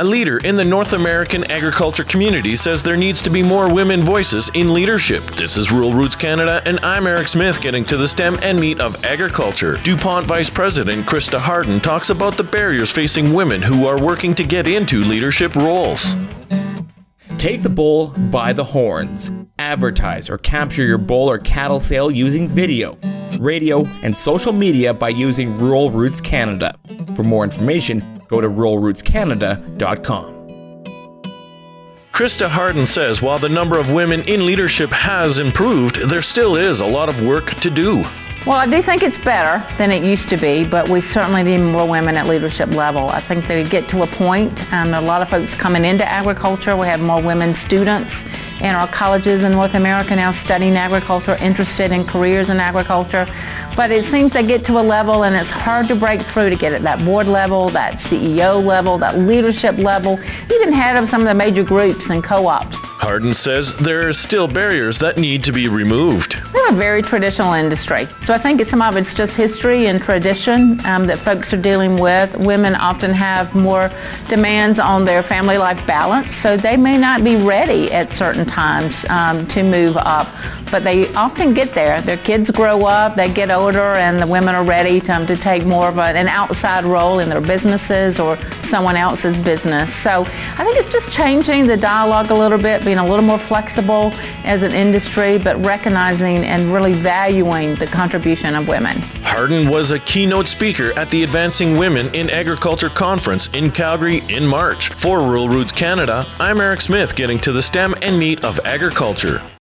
A leader in the North American agriculture community says there needs to be more women voices in leadership. This is Rural Roots Canada, and I'm Eric Smith getting to the stem and meat of agriculture. DuPont Vice President Krista Harden talks about the barriers facing women who are working to get into leadership roles. Take the bull by the horns. Advertise or capture your bull or cattle sale using video, radio, and social media by using Rural Roots Canada. For more information, go to ruralrootscanada.com. Krista Harden says while the number of women in leadership has improved, there still is a lot of work to do. Well, I do think it's better than it used to be, but we certainly need more women at leadership level. I think they get to a point, and a lot of folks coming into agriculture. We have more women students in our colleges in North America now studying agriculture, interested in careers in agriculture. But it seems they get to a level, and it's hard to break through to get at that board level, that CEO level, that leadership level, even head of some of the major groups and co-ops. Harden says there are still barriers that need to be removed. We're a very traditional industry. So I think some of it's just history and tradition um, that folks are dealing with. Women often have more demands on their family life balance, so they may not be ready at certain times um, to move up. But they often get there. Their kids grow up, they get older, and the women are ready to, um, to take more of an outside role in their businesses or someone else's business. So I think it's just changing the dialogue a little bit, being a little more flexible as an industry, but recognizing and really valuing the contribution of women. Harden was a keynote speaker at the Advancing Women in Agriculture Conference in Calgary in March. For Rural Roots Canada, I'm Eric Smith getting to the stem and meat of agriculture.